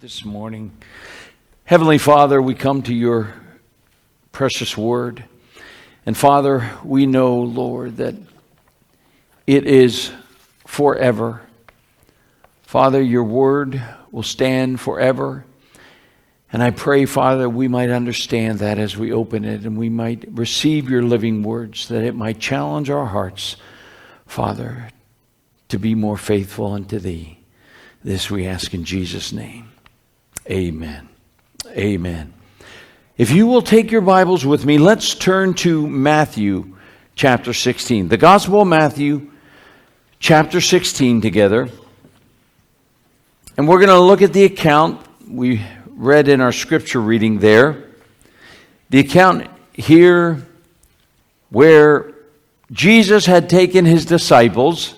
this morning. Heavenly Father, we come to your precious word. And Father, we know, Lord, that it is forever. Father, your word will stand forever. And I pray, Father, we might understand that as we open it and we might receive your living words, that it might challenge our hearts, Father, to be more faithful unto thee. This we ask in Jesus' name. Amen. Amen. If you will take your Bibles with me, let's turn to Matthew chapter 16. The Gospel of Matthew chapter 16 together. And we're going to look at the account we read in our scripture reading there. The account here where Jesus had taken his disciples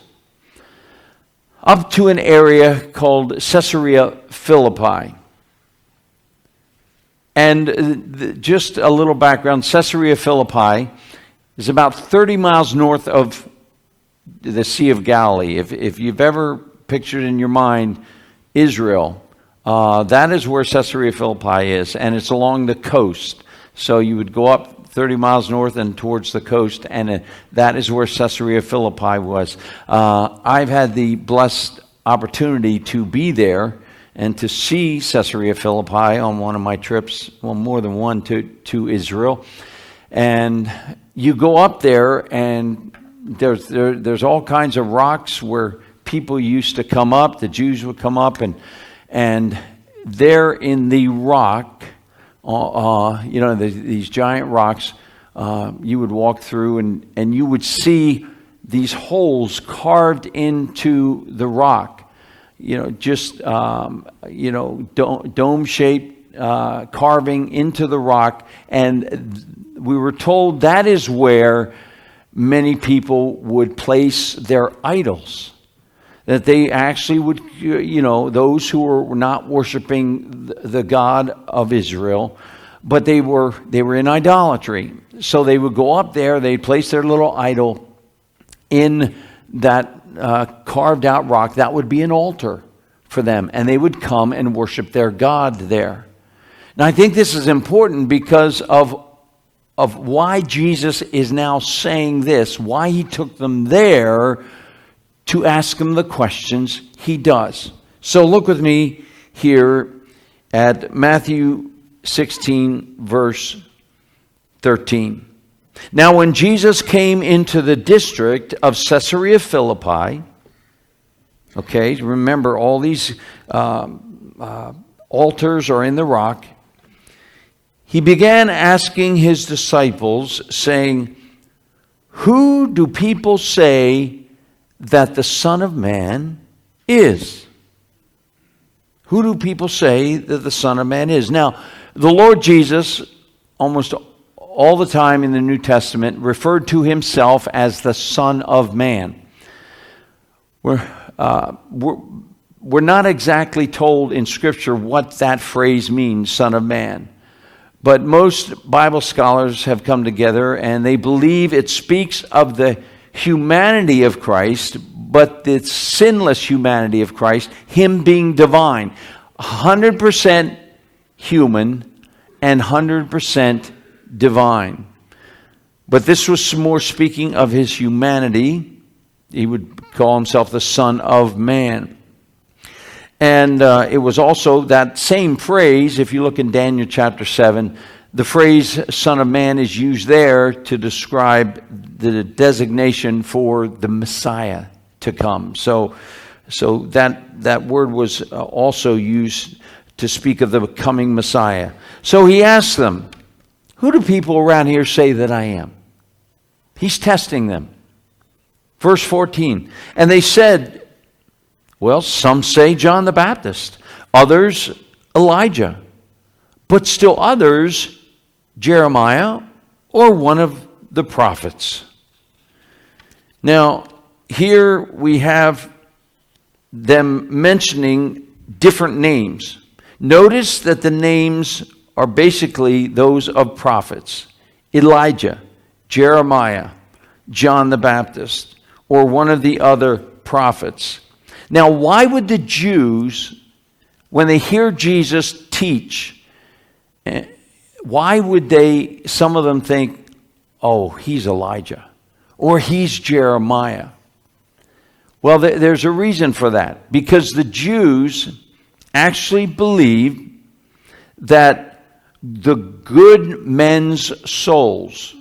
up to an area called Caesarea Philippi. And just a little background Caesarea Philippi is about 30 miles north of the Sea of Galilee. If, if you've ever pictured in your mind Israel, uh, that is where Caesarea Philippi is, and it's along the coast. So you would go up 30 miles north and towards the coast, and uh, that is where Caesarea Philippi was. Uh, I've had the blessed opportunity to be there and to see Caesarea Philippi on one of my trips, well, more than one to, to Israel. And you go up there, and there's, there, there's all kinds of rocks where people used to come up, the Jews would come up, and, and there in the rock, uh, uh, you know, the, these giant rocks uh, you would walk through and, and you would see these holes carved into the rock. You know, just, um, you know, dome shaped uh, carving into the rock. And we were told that is where many people would place their idols that they actually would, you know, those who were not worshiping the God of Israel, but they were they were in idolatry. So they would go up there, they'd place their little idol in that uh, carved out rock. That would be an altar for them, and they would come and worship their God there. Now, I think this is important because of of why Jesus is now saying this, why he took them there to ask them the questions he does. So look with me here at Matthew 16, verse 13. Now, when Jesus came into the district of Caesarea Philippi, okay, remember all these um, uh, altars are in the rock, he began asking his disciples, saying, Who do people say that the Son of Man is. Who do people say that the Son of Man is? Now, the Lord Jesus, almost all the time in the New Testament, referred to himself as the Son of Man. We're, uh, we're, we're not exactly told in Scripture what that phrase means, Son of Man. But most Bible scholars have come together and they believe it speaks of the humanity of Christ, but the sinless humanity of Christ, Him being divine. 100% human and 100% divine. But this was more speaking of His humanity. He would call Himself the Son of Man. And uh, it was also that same phrase, if you look in Daniel chapter 7, the phrase Son of Man is used there to describe the designation for the Messiah to come. So, so that, that word was uh, also used to speak of the coming Messiah. So he asked them, Who do people around here say that I am? He's testing them. Verse 14. And they said, Well, some say John the Baptist, others Elijah, but still others Jeremiah, or one of the prophets. Now, here we have them mentioning different names. Notice that the names are basically those of prophets Elijah, Jeremiah, John the Baptist, or one of the other prophets. Now, why would the Jews when they hear Jesus teach, eh, why would they, some of them think, oh, he's Elijah or he's Jeremiah? Well, there's a reason for that. Because the Jews actually believed that the good men's souls,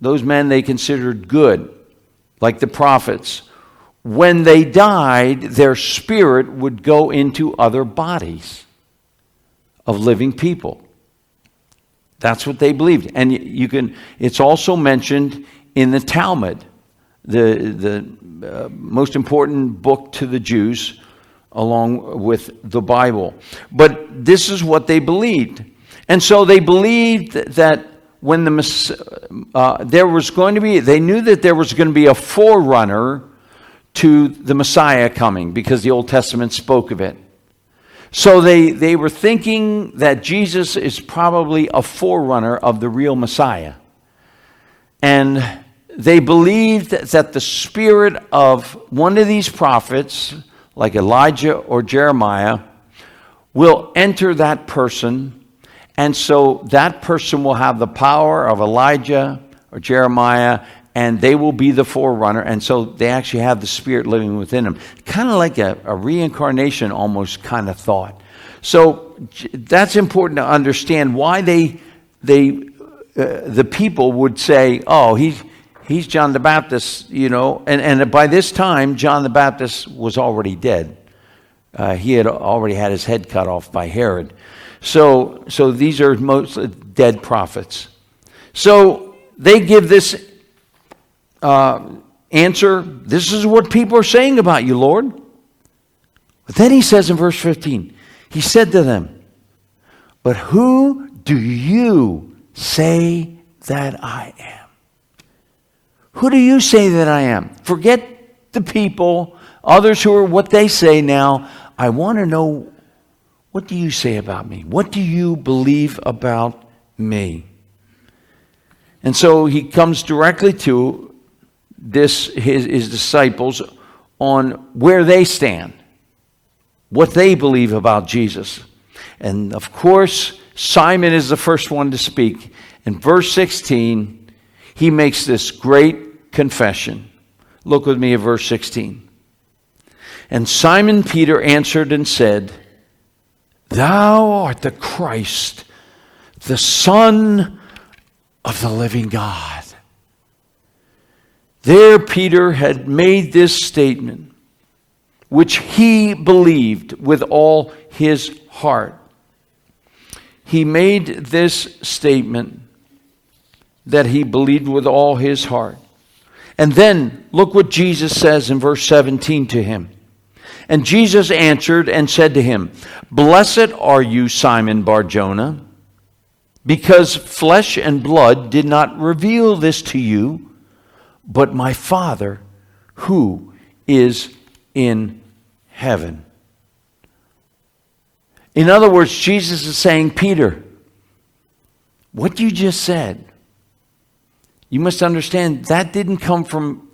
those men they considered good, like the prophets, when they died, their spirit would go into other bodies of living people. That's what they believed. And you can it's also mentioned in the Talmud, the the uh, most important book to the Jews along with the Bible. But this is what they believed. And so they believed that when the uh, there was going to be they knew that there was going to be a forerunner to the Messiah coming because the Old Testament spoke of it. So they, they were thinking that Jesus is probably a forerunner of the real Messiah. And they believed that the spirit of one of these prophets, like Elijah or Jeremiah, will enter that person. And so that person will have the power of Elijah or Jeremiah and they will be the forerunner. And so they actually have the Spirit living within them. Kind of like a, a reincarnation almost kind of thought. So that's important to understand why they, they uh, the people would say, oh, he's, he's John the Baptist, you know. And, and by this time, John the Baptist was already dead. Uh, he had already had his head cut off by Herod. So, so these are mostly dead prophets. So they give this uh, answer, This is what people are saying about you, Lord. But then he says in verse 15, He said to them, But who do you say that I am? Who do you say that I am? Forget the people, others who are what they say now. I want to know what do you say about me? What do you believe about me? And so he comes directly to this his, his disciples on where they stand, what they believe about Jesus. And of course, Simon is the first one to speak. In verse 16, he makes this great confession. Look with me at verse 16. And Simon Peter answered and said, Thou art the Christ, the Son of the living God. There, Peter had made this statement, which he believed with all his heart. He made this statement that he believed with all his heart. And then look what Jesus says in verse 17 to him. And Jesus answered and said to him, Blessed are you, Simon Barjona, because flesh and blood did not reveal this to you but my Father who is in heaven. In other words, Jesus is saying, Peter, what you just said, you must understand that didn't come from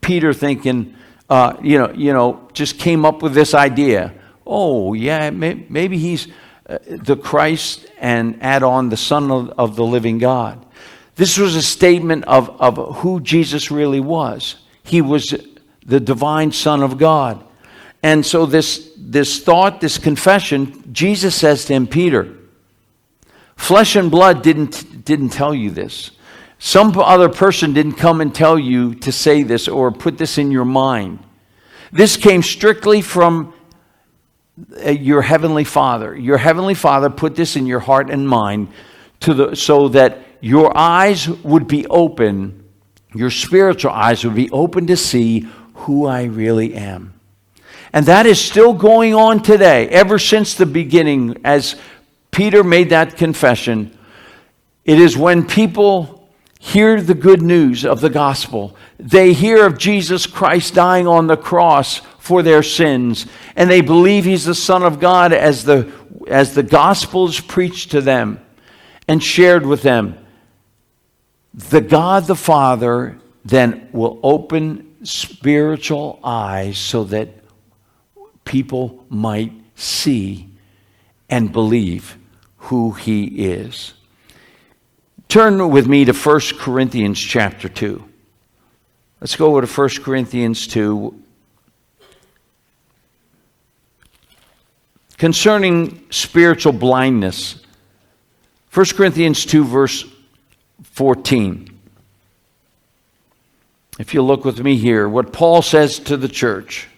Peter thinking, uh, you know, you know, just came up with this idea. Oh, yeah, may, maybe he's uh, the Christ and add on the Son of, of the living God. This was a statement of, of who Jesus really was. He was the divine Son of God. And so, this, this thought, this confession, Jesus says to him, Peter, flesh and blood didn't, didn't tell you this. Some other person didn't come and tell you to say this or put this in your mind. This came strictly from uh, your heavenly Father. Your heavenly Father put this in your heart and mind to the, so that your eyes would be open, your spiritual eyes would be open to see who I really am. And that is still going on today, ever since the beginning, as Peter made that confession. It is when people hear the good news of the gospel, they hear of Jesus Christ dying on the cross for their sins, and they believe he's the Son of God as the, as the gospel is preached to them and shared with them the God the Father then will open spiritual eyes so that people might see and believe who he is. Turn with me to 1 Corinthians chapter 2. Let's go over to 1 Corinthians 2. Concerning spiritual blindness, 1 Corinthians 2, verse 14. If you look with me here, what Paul says to the church.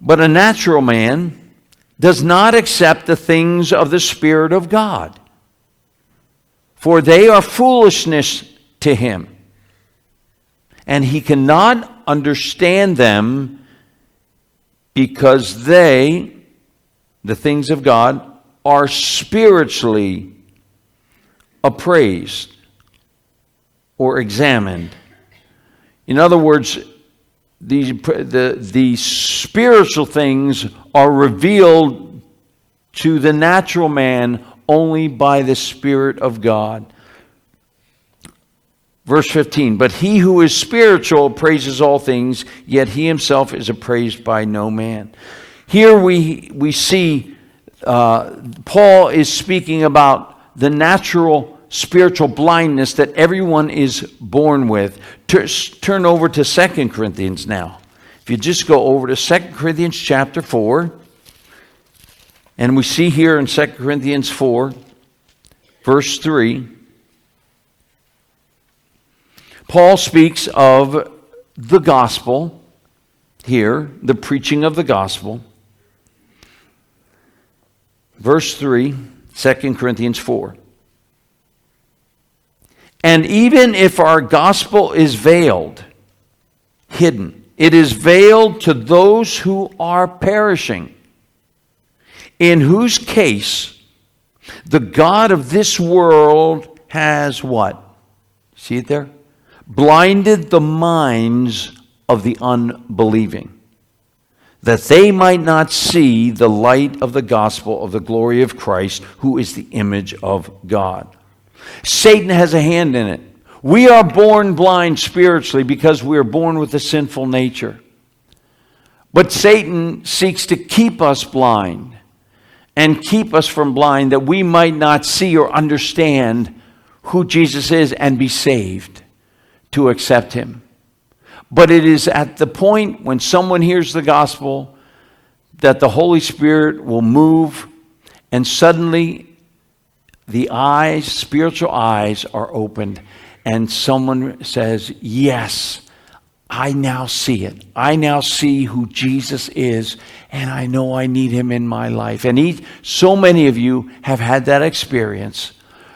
But a natural man does not accept the things of the Spirit of God, for they are foolishness to him, and he cannot understand them because they, the things of God, are spiritually appraised or examined. In other words, the, the, the spiritual things are revealed to the natural man only by the Spirit of God. Verse 15, but he who is spiritual praises all things, yet he himself is appraised by no man. Here we, we see uh, Paul is speaking about the natural spiritual blindness that everyone is born with. Turn over to Second Corinthians now. If you just go over to Second Corinthians chapter 4, and we see here in Second Corinthians 4, verse 3, Paul speaks of the gospel here, the preaching of the gospel. Verse 3, 2 Corinthians 4. And even if our gospel is veiled, hidden, it is veiled to those who are perishing, in whose case the God of this world has what? See it there? Blinded the minds of the unbelieving, that they might not see the light of the gospel of the glory of Christ, who is the image of God. Satan has a hand in it. We are born blind spiritually because we are born with a sinful nature. But Satan seeks to keep us blind and keep us from blind that we might not see or understand who Jesus is and be saved to accept him. But it is at the point when someone hears the gospel that the Holy Spirit will move and suddenly the eyes, spiritual eyes, are opened, and someone says, Yes, I now see it. I now see who Jesus is, and I know I need him in my life. And he, so many of you have had that experience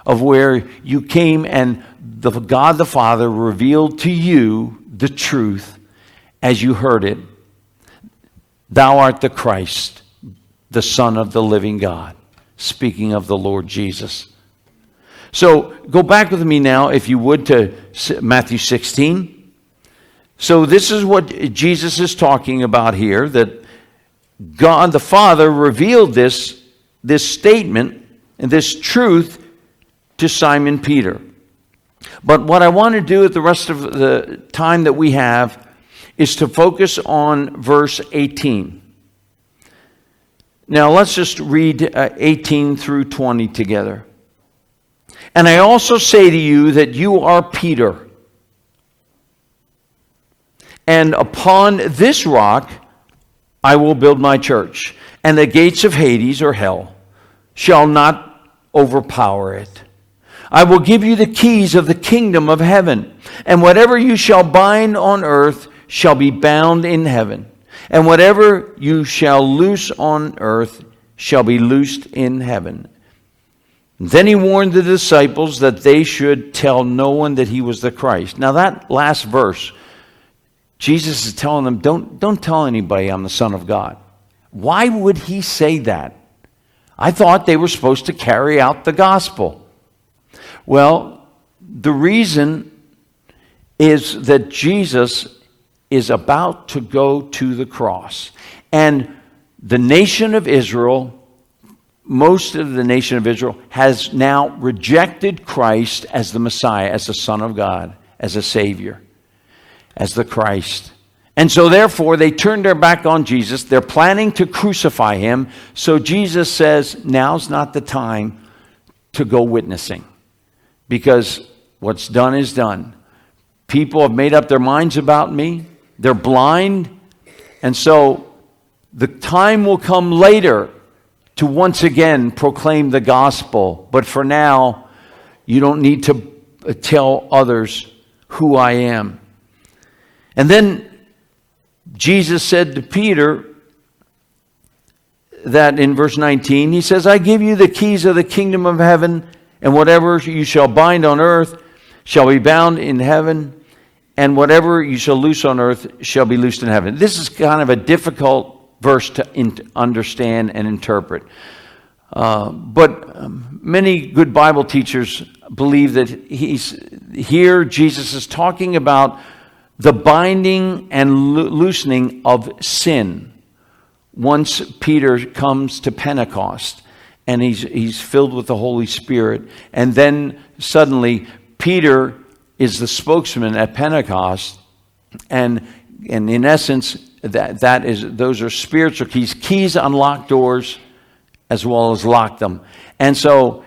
of where you came and the God the Father revealed to you the truth as you heard it. Thou art the Christ, the Son of the living God speaking of the Lord Jesus. So go back with me now, if you would, to Matthew 16. So this is what Jesus is talking about here that God the Father revealed this, this statement and this truth to Simon Peter. But what I want to do at the rest of the time that we have is to focus on verse 18. Now, let's just read uh, 18 through 20 together. And I also say to you that you are Peter. And upon this rock I will build my church, and the gates of Hades or hell shall not overpower it. I will give you the keys of the kingdom of heaven, and whatever you shall bind on earth shall be bound in heaven and whatever you shall loose on earth shall be loosed in heaven. Then he warned the disciples that they should tell no one that he was the Christ. Now, that last verse, Jesus is telling them, don't, don't tell anybody I'm the Son of God. Why would he say that? I thought they were supposed to carry out the gospel. Well, the reason is that Jesus is about to go to the cross. And the nation of Israel, most of the nation of Israel, has now rejected Christ as the Messiah, as the Son of God, as a Savior, as the Christ. And so, therefore, they turned their back on Jesus. They're planning to crucify him. So, Jesus says, Now's not the time to go witnessing because what's done is done. People have made up their minds about me, they're blind. And so, the time will come later to once again proclaim the gospel. But for now, you don't need to uh, tell others who I am. And then Jesus said to Peter that in verse 19, he says, I give you the keys of the kingdom of heaven, and whatever you shall bind on earth shall be bound in heaven, and whatever you shall loose on earth shall be loosed in heaven. This is kind of a difficult verse to in- understand and interpret. Uh, but um, many good Bible teachers believe that he's here Jesus is talking about the binding and lo- loosening of sin once Peter comes to Pentecost and he's, he's filled with the Holy Spirit. And then suddenly, Peter is the spokesman at Pentecost. And, and in essence, that, that is, those are spiritual keys. Keys unlock doors as well as lock them. And so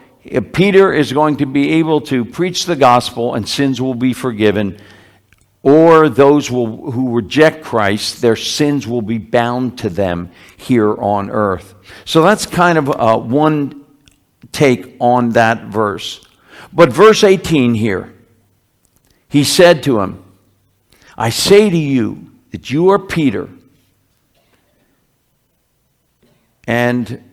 Peter is going to be able to preach the gospel and sins will be forgiven. Or those will, who reject Christ, their sins will be bound to them here on earth. So that's kind of uh, one take on that verse. But verse 18 here, he said to him, I say to you that you are Peter. And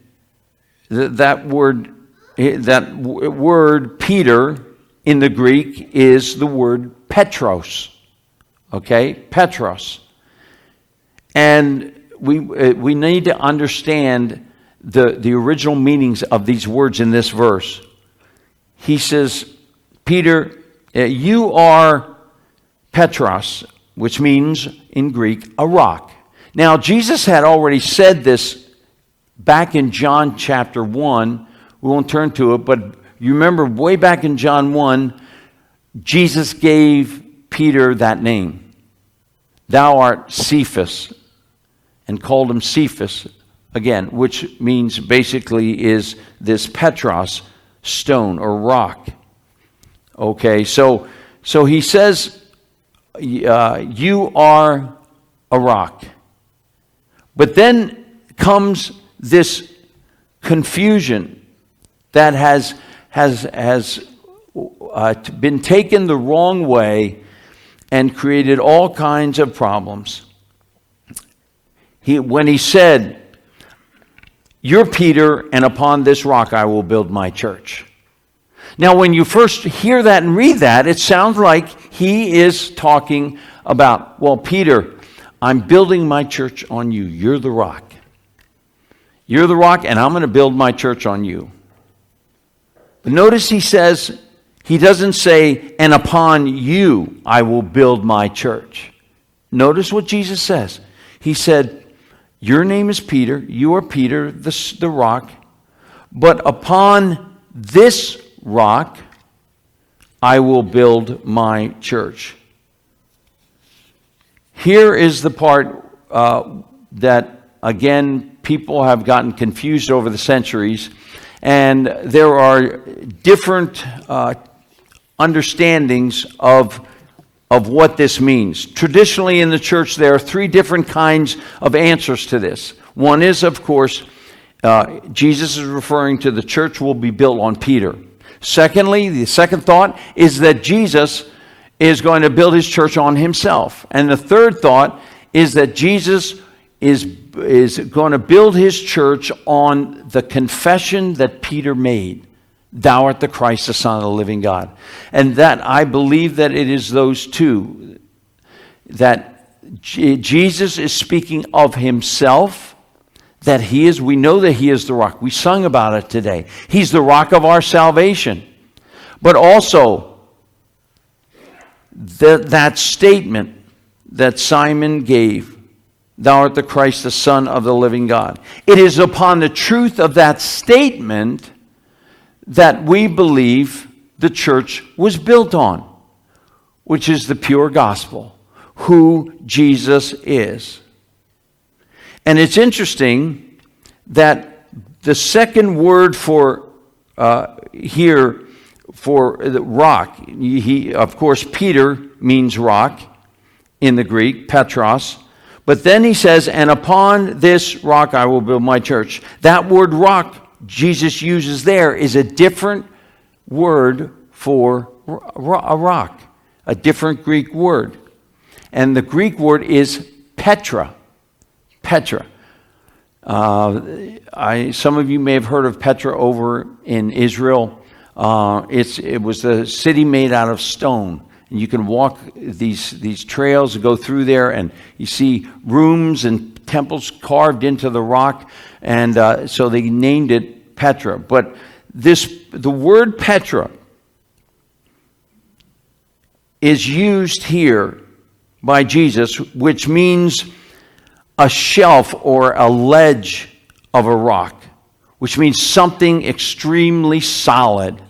th- that word that word Peter in the Greek is the word Petros. Okay? Petros. And we, uh, we need to understand the, the original meanings of these words in this verse. He says, Peter, Uh, you are Petros, which means in Greek, a rock. Now, Jesus had already said this back in John chapter 1 we won't turn to it, but you remember way back in John 1, Jesus gave Peter that name. Thou art Cephas, and called him Cephas again, which means basically is this Petros, stone or rock. Okay, so so he says, uh, "You are a rock," but then comes this confusion that has, has, has uh, been taken the wrong way and created all kinds of problems. He, when he said, You're Peter, and upon this rock I will build my church. Now, when you first hear that and read that, it sounds like he is talking about, Well, Peter, I'm building my church on you. You're the rock. You're the rock, and I'm going to build my church on you. But notice he says, he doesn't say, and upon you I will build my church. Notice what Jesus says. He said, Your name is Peter, you are Peter, the, the rock, but upon this rock I will build my church. Here is the part uh, that, again, people have gotten confused over the centuries and there are different uh, understandings of, of what this means. Traditionally in the church, there are three different kinds of answers to this. One is, of course, uh, Jesus is referring to the church will be built on Peter. Secondly, the second thought is that Jesus is going to build his church on himself. And the third thought is that Jesus is is going to build his church on the confession that Peter made Thou art the Christ, the Son of the living God. And that I believe that it is those two. That Jesus is speaking of himself, that he is, we know that he is the rock. We sung about it today. He's the rock of our salvation. But also, the, that statement that Simon gave Thou art the Christ, the Son of the living God. It is upon the truth of that statement that we believe the church was built on, which is the pure gospel, who Jesus is. And it's interesting that the second word for uh, here for the rock, he, of course, Peter means rock in the Greek, Petros. But then he says, and upon this rock I will build my church. That word rock Jesus uses there is a different word for a rock, a different Greek word. And the Greek word is Petra. Petra. Uh, I, some of you may have heard of Petra over in Israel. Uh, it's, it was a city made out of stone. And you can walk these, these trails, and go through there, and you see rooms and temples carved into the rock. And uh, so they named it Petra. But this, the word Petra is used here by Jesus, which means a shelf or a ledge of a rock, which means something extremely solid,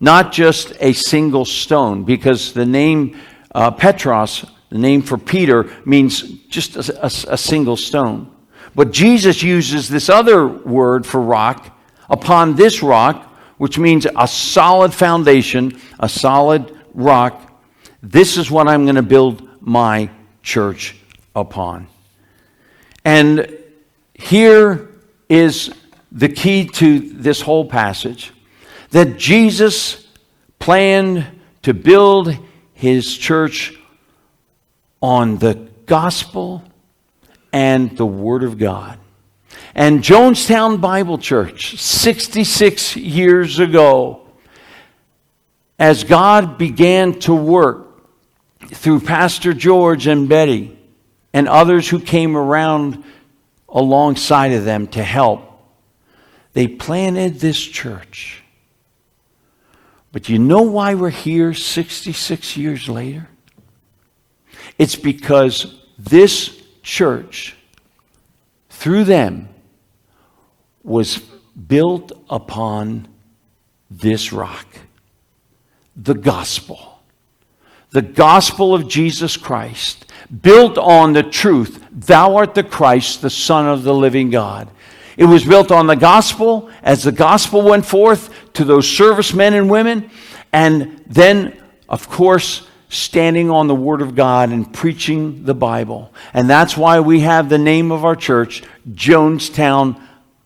not just a single stone, because the name uh, Petros, the name for Peter, means just a, a, a single stone. But Jesus uses this other word for rock upon this rock, which means a solid foundation, a solid rock. This is what I'm going to build my church upon. And here is the key to this whole passage that Jesus planned to build his church on the gospel and the Word of God. And Jonestown Bible Church, 66 years ago, as God began to work through Pastor George and Betty and others who came around alongside of them to help, they planted this church. But you know why we're here 66 years later? It's because this church, through them, was built upon this rock the gospel. The gospel of Jesus Christ, built on the truth, Thou art the Christ, the Son of the living God. It was built on the gospel as the gospel went forth to those servicemen and women, and then, of course, standing on the Word of God and preaching the Bible. And that's why we have the name of our church, Jonestown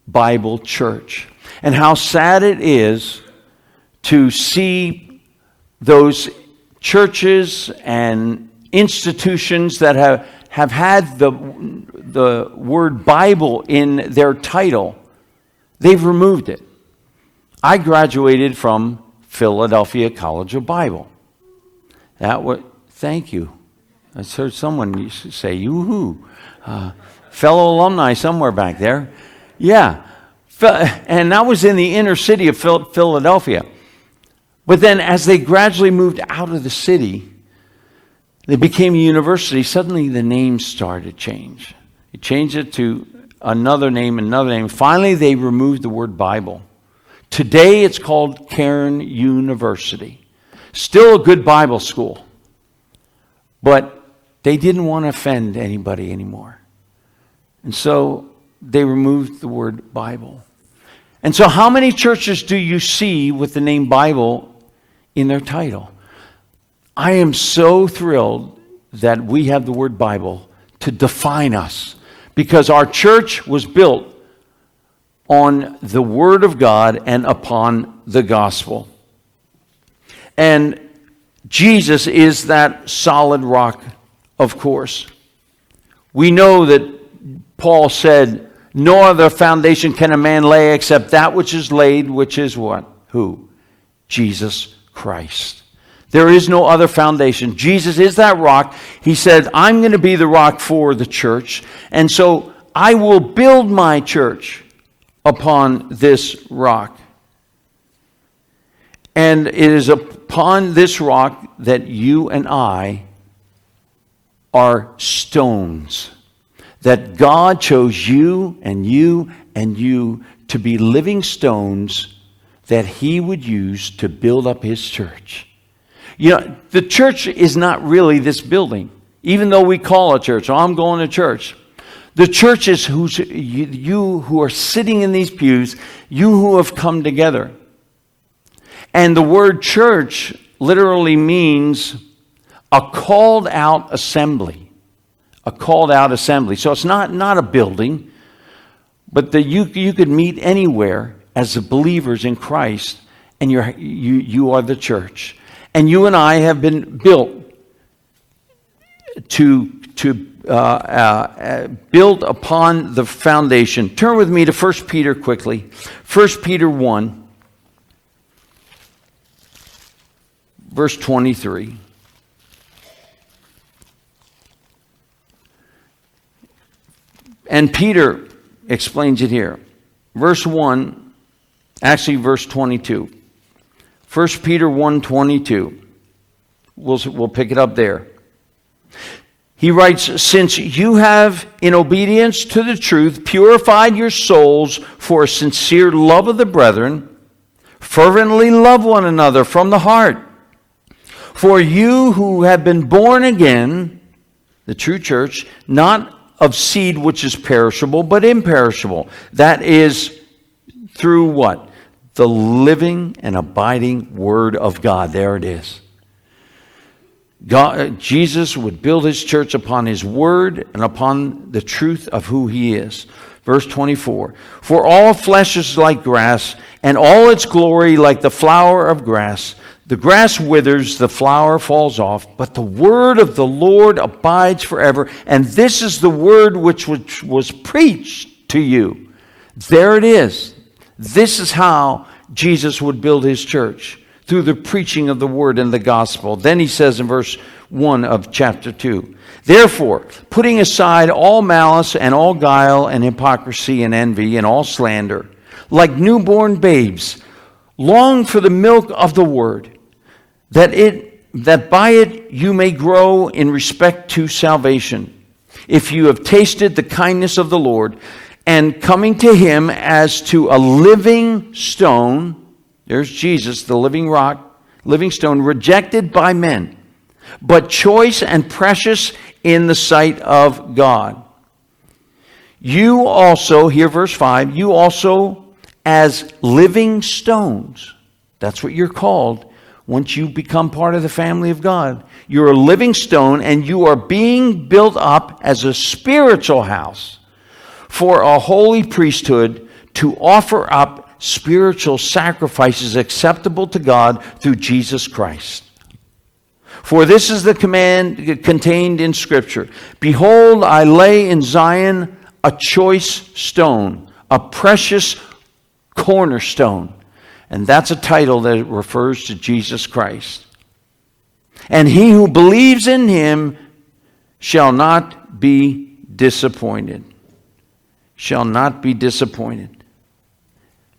Bible Church. And how sad it is to see those churches and institutions that have, have had the, the word Bible in their title, they've removed it. I graduated from Philadelphia College of Bible. That was, thank you. I heard someone used to say, yoo-hoo. Uh, fellow alumni somewhere back there. Yeah. And that was in the inner city of Philadelphia. But then, as they gradually moved out of the city, they became a university. Suddenly, the name started to change. They changed it to another name, another name. Finally, they removed the word Bible. Today, it's called Cairn University. Still a good Bible school, but they didn't want to offend anybody anymore. And so they removed the word Bible. And so, how many churches do you see with the name Bible in their title? I am so thrilled that we have the word Bible to define us because our church was built on the Word of God and upon the gospel. And Jesus is that solid rock, of course. We know that Paul said, No other foundation can a man lay except that which is laid, which is what? Who? Jesus Christ. There is no other foundation. Jesus is that rock. He said, I'm going to be the rock for the church. And so I will build my church upon this rock. And it is upon this rock that you and I are stones. That God chose you and you and you to be living stones that He would use to build up His church. You know, the church is not really this building. even though we call a church. Oh, I'm going to church. The church is who's, you, you who are sitting in these pews, you who have come together. And the word church literally means a called out assembly. A called out assembly. So it's not, not a building, but that you, you could meet anywhere as the believers in Christ, and you're, you, you are the church. And you and I have been built to, to uh, uh, build upon the foundation. Turn with me to 1 Peter quickly. 1 Peter 1. verse 23. And Peter explains it here. Verse 1, actually verse 22. 1 Peter 1 22. We'll, we'll pick it up there. He writes, Since you have, in obedience to the truth, purified your souls for a sincere love of the brethren, fervently love one another from the heart for you who have been born again, the true church, not of seed which is perishable, but imperishable. That is through what? The living and abiding Word of God. There it is. God, Jesus would build his church upon his word and upon the truth of who he is. Verse 24 For all flesh is like grass, and all its glory like the flower of grass. The grass withers, the flower falls off, but the word of the Lord abides forever. And this is the word which was preached to you. There it is. This is how Jesus would build his church through the preaching of the word and the gospel. Then he says in verse 1 of chapter 2 Therefore, putting aside all malice and all guile and hypocrisy and envy and all slander, like newborn babes, long for the milk of the word that it that by it you may grow in respect to salvation if you have tasted the kindness of the lord and coming to him as to a living stone there's jesus the living rock living stone rejected by men but choice and precious in the sight of god you also here verse 5 you also as living stones that's what you're called once you become part of the family of God. You're a living stone and you are being built up as a spiritual house for a holy priesthood to offer up spiritual sacrifices acceptable to God through Jesus Christ. For this is the command contained in Scripture Behold, I lay in Zion a choice stone, a precious cornerstone and that's a title that refers to Jesus Christ. And he who believes in him shall not be disappointed. Shall not be disappointed.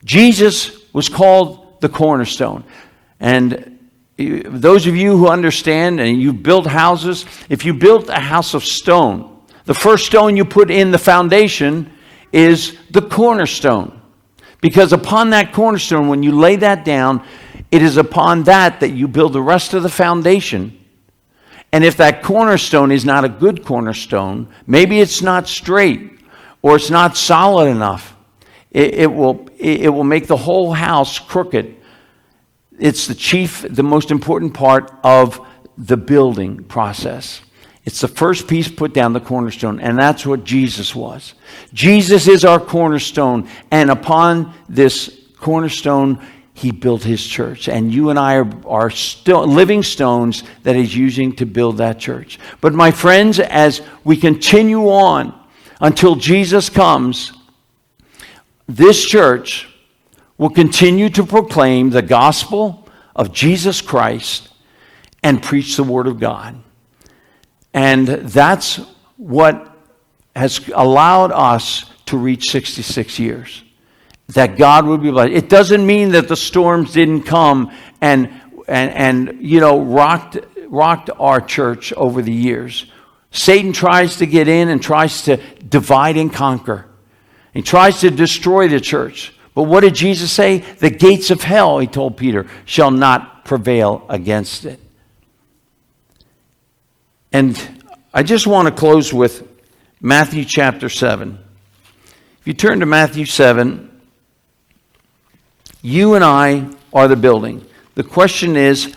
Jesus was called the cornerstone. And those of you who understand and you build houses, if you built a house of stone, the first stone you put in the foundation is the cornerstone. Because upon that cornerstone, when you lay that down, it is upon that that you build the rest of the foundation. And if that cornerstone is not a good cornerstone, maybe it's not straight or it's not solid enough, it, it will, it, will make the whole house crooked. It's the chief, the most important part of the building process. It's the first piece put down the cornerstone, and that's what Jesus was. Jesus is our cornerstone, and upon this cornerstone, he built his church. And you and I are, are still living stones that he's using to build that church. But my friends, as we continue on until Jesus comes, this church will continue to proclaim the gospel of Jesus Christ and preach the word of God. And that's what has allowed us to reach 66 years. That God would be blessed. It doesn't mean that the storms didn't come and, and, and you know, rocked, rocked our church over the years. Satan tries to get in and tries to divide and conquer. He tries to destroy the church. But what did Jesus say? The gates of hell, he told Peter, shall not prevail against it. And I just want to close with Matthew chapter 7. If you turn to Matthew 7, you and I are the building. The question is,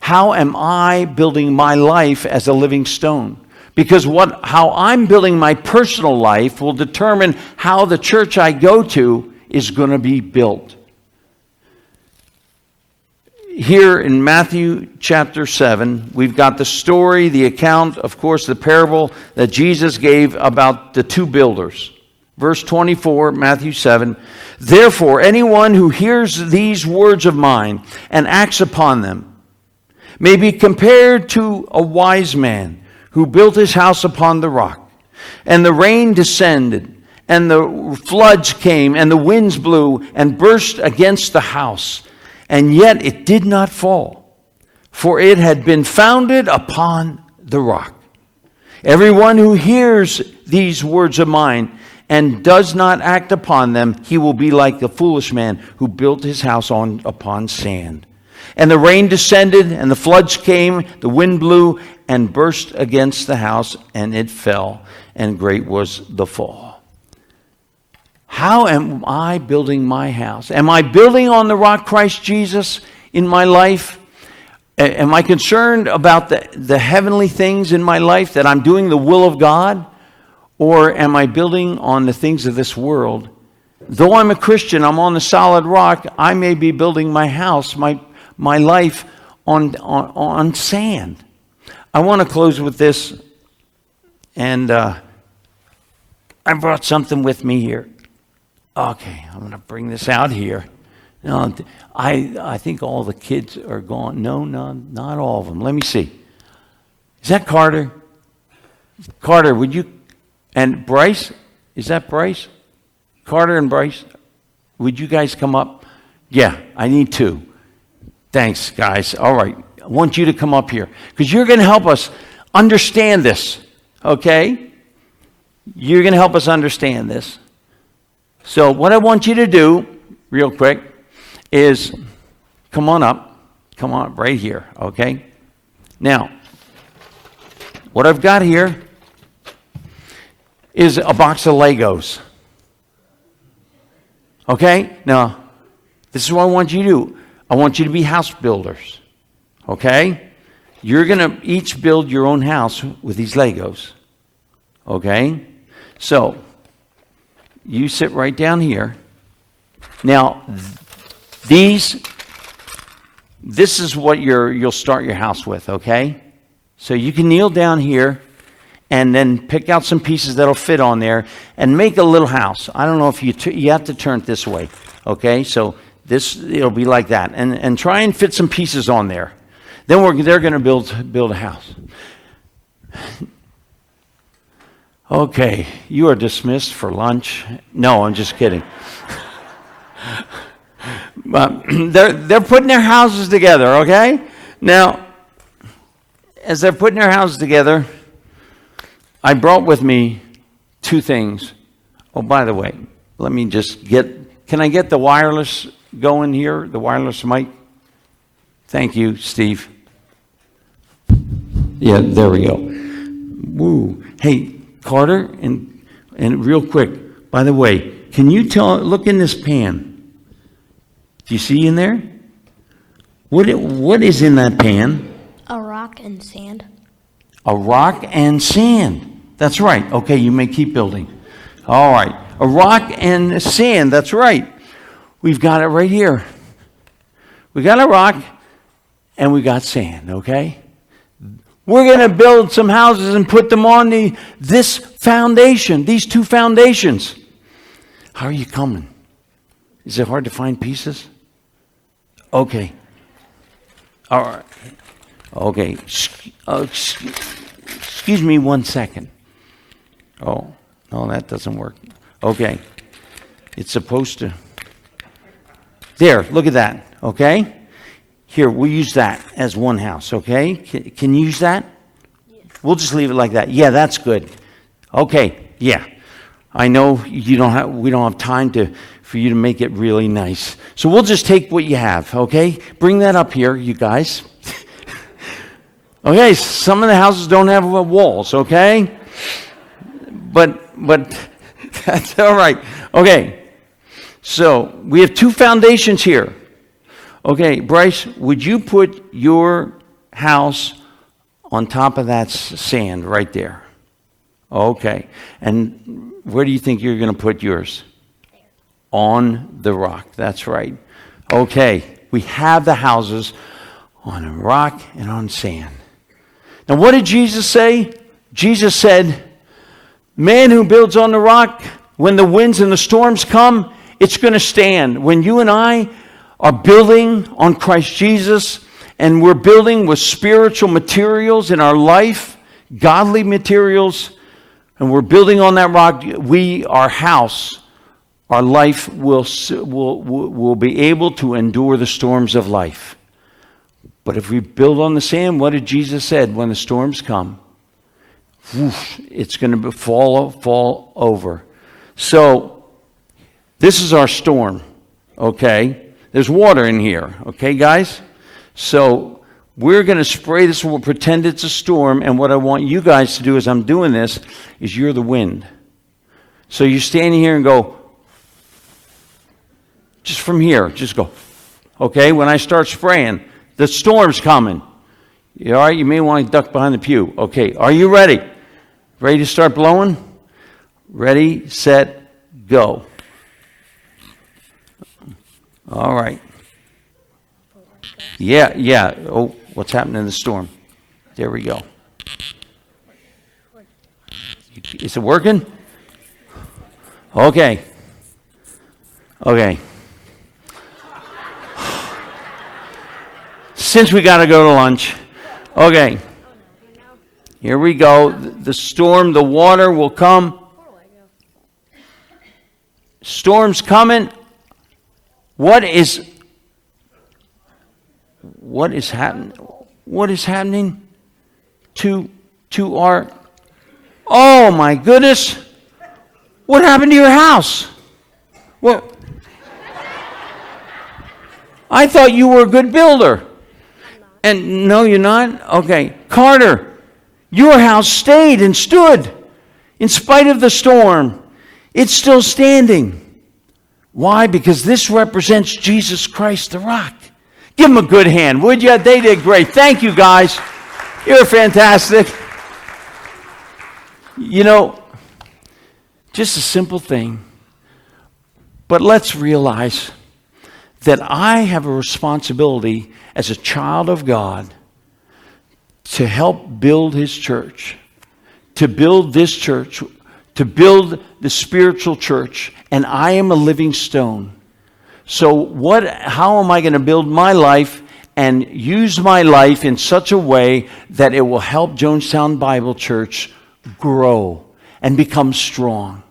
how am I building my life as a living stone? Because what, how I'm building my personal life will determine how the church I go to is going to be built. Here in Matthew chapter 7, we've got the story, the account, of course, the parable that Jesus gave about the two builders. Verse 24, Matthew 7 Therefore, anyone who hears these words of mine and acts upon them may be compared to a wise man who built his house upon the rock. And the rain descended, and the floods came, and the winds blew and burst against the house. And yet it did not fall, for it had been founded upon the rock. Everyone who hears these words of mine and does not act upon them, he will be like the foolish man who built his house on, upon sand. And the rain descended, and the floods came, the wind blew and burst against the house, and it fell, and great was the fall. How am I building my house? Am I building on the rock Christ Jesus in my life? Am I concerned about the, the heavenly things in my life, that I'm doing the will of God? Or am I building on the things of this world? Though I'm a Christian, I'm on the solid rock, I may be building my house, my, my life on, on, on sand. I want to close with this, and uh, I brought something with me here. Okay, I'm going to bring this out here. No, I, I think all the kids are gone. No, no, not all of them. Let me see. Is that Carter? Carter, would you? And Bryce? Is that Bryce? Carter and Bryce? Would you guys come up? Yeah, I need two. Thanks, guys. All right. I want you to come up here because you're going to help us understand this, okay? You're going to help us understand this. So, what I want you to do, real quick, is come on up. Come on right here, okay? Now, what I've got here is a box of Legos. Okay? Now, this is what I want you to do. I want you to be house builders. Okay? You're going to each build your own house with these Legos. Okay? So, you sit right down here. Now, these, this is what you you'll start your house with, okay? So you can kneel down here and then pick out some pieces that'll fit on there and make a little house. I don't know if you, t- you have to turn it this way, okay? So this, it'll be like that. And, and try and fit some pieces on there. Then we're, they're going to build, build a house. Okay, you are dismissed for lunch. No, I'm just kidding. but um, they're, they're putting their houses together, okay? Now, as they're putting their houses together, I brought with me two things. Oh, by the way, let me just get, can I get the wireless going here, the wireless mic? Thank you, Steve. Yeah, there we go. Woo. Hey, Carter, and, and real quick, by the way, can you tell, look in this pan. Do you see in there? What, what is in that pan? A rock and sand. A rock and sand. That's right. Okay, you may keep building. All right. A rock and sand. That's right. We've got it right here. We got a rock and we got sand, okay? We're going to build some houses and put them on the, this foundation, these two foundations. How are you coming? Is it hard to find pieces? Okay. All right. Okay. Uh, excuse me one second. Oh, no, that doesn't work. Okay. It's supposed to. There, look at that. Okay? Here, we'll use that as one house, okay? Can, can you use that? We'll just leave it like that. Yeah, that's good. Okay, yeah. I know you don't have, we don't have time to, for you to make it really nice. So we'll just take what you have, okay? Bring that up here, you guys. Okay, some of the houses don't have walls, okay? But, but that's all right. Okay, so we have two foundations here. Okay, Bryce, would you put your house on top of that sand right there? Okay, and where do you think you're going to put yours? On the rock, that's right. Okay, we have the houses on a rock and on sand. Now, what did Jesus say? Jesus said, Man who builds on the rock, when the winds and the storms come, it's going to stand. When you and I are building on Christ Jesus and we're building with spiritual materials in our life, godly materials, and we're building on that rock, we, our house, our life will, will, will be able to endure the storms of life. But if we build on the sand, what did Jesus said when the storms come? Whoosh, it's going to fall fall over. So this is our storm. Okay, there's water in here. Okay, guys. So we're going to spray this. We'll pretend it's a storm. And what I want you guys to do as I'm doing this is you're the wind. So you stand here and go, just from here, just go. Okay, when I start spraying, the storm's coming. All right? You may want to duck behind the pew. Okay, are you ready? Ready to start blowing? Ready, set, go. All right. Yeah, yeah. Oh, what's happening in the storm? There we go. Is it working? Okay. Okay. since we got to go to lunch. Okay. Here we go. The storm, the water will come. Storm's coming. What is what is happening? What is happening to to our Oh my goodness. What happened to your house? Well, I thought you were a good builder. And no, you're not? Okay. Carter, your house stayed and stood in spite of the storm. It's still standing. Why? Because this represents Jesus Christ, the rock. Give them a good hand, would you? They did great. Thank you, guys. You're fantastic. You know, just a simple thing. But let's realize that I have a responsibility as a child of God to help build his church, to build this church, to build the spiritual church, and I am a living stone. So what how am I going to build my life and use my life in such a way that it will help Jonestown Bible Church grow and become strong?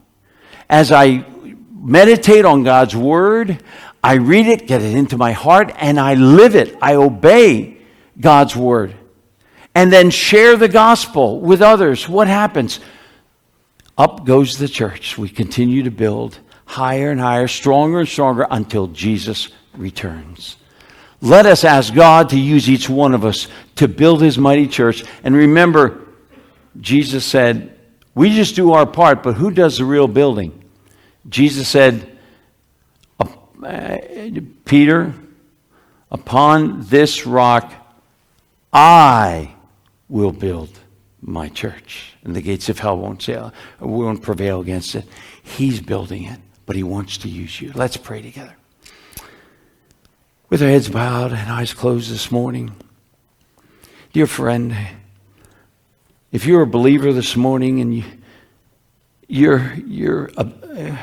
As I meditate on God's word, I read it, get it into my heart, and I live it. I obey God's word. And then share the gospel with others. What happens? Up goes the church. We continue to build higher and higher, stronger and stronger until Jesus returns. Let us ask God to use each one of us to build his mighty church. And remember, Jesus said, We just do our part, but who does the real building? Jesus said, uh, Peter, upon this rock I will build my church, and the gates of hell won't, sail, won't prevail against it. He's building it, but he wants to use you. Let's pray together. With our heads bowed and eyes closed this morning, dear friend, if you're a believer this morning and you, you're, you're a,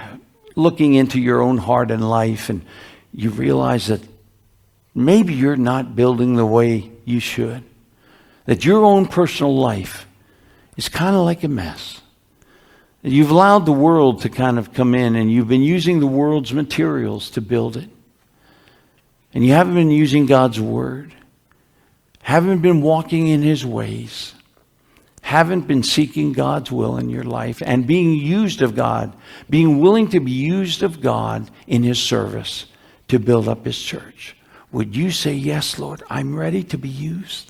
looking into your own heart and life and you realize that maybe you're not building the way you should, that your own personal life is kind of like a mess. You've allowed the world to kind of come in and you've been using the world's materials to build it. And you haven't been using God's word, haven't been walking in his ways haven't been seeking God's will in your life and being used of God, being willing to be used of God in His service to build up His church, would you say, Yes, Lord, I'm ready to be used?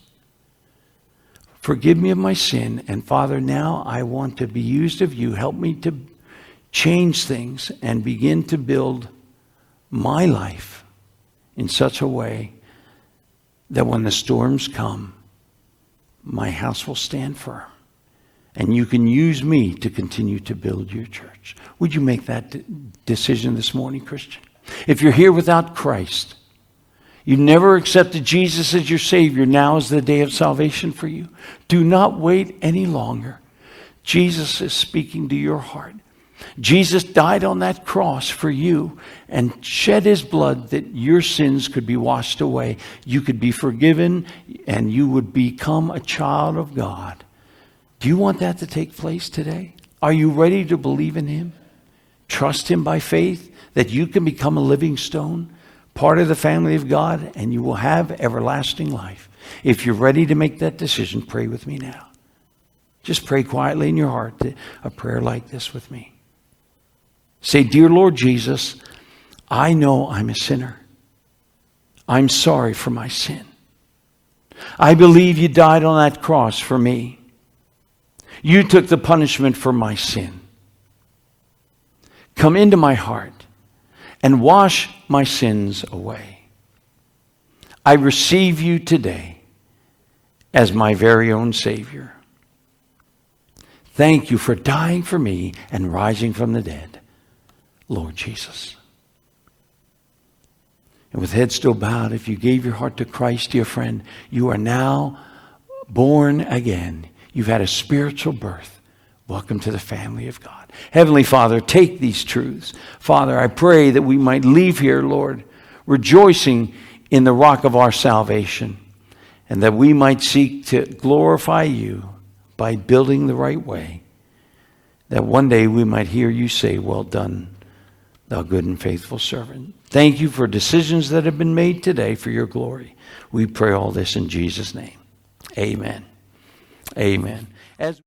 Forgive me of my sin. And Father, now I want to be used of you. Help me to change things and begin to build my life in such a way that when the storms come, my house will stand firm. And you can use me to continue to build your church. Would you make that de- decision this morning, Christian? If you're here without Christ, you never accepted Jesus as your Savior, now is the day of salvation for you. Do not wait any longer. Jesus is speaking to your heart. Jesus died on that cross for you and shed his blood that your sins could be washed away. You could be forgiven and you would become a child of God. Do you want that to take place today? Are you ready to believe in him? Trust him by faith that you can become a living stone, part of the family of God, and you will have everlasting life. If you're ready to make that decision, pray with me now. Just pray quietly in your heart a prayer like this with me. Say, Dear Lord Jesus, I know I'm a sinner. I'm sorry for my sin. I believe you died on that cross for me. You took the punishment for my sin. Come into my heart and wash my sins away. I receive you today as my very own Savior. Thank you for dying for me and rising from the dead, Lord Jesus. And with head still bowed, if you gave your heart to Christ, dear friend, you are now born again. You've had a spiritual birth. Welcome to the family of God. Heavenly Father, take these truths. Father, I pray that we might leave here, Lord, rejoicing in the rock of our salvation, and that we might seek to glorify you by building the right way, that one day we might hear you say, Well done, thou good and faithful servant. Thank you for decisions that have been made today for your glory. We pray all this in Jesus' name. Amen. Amen. As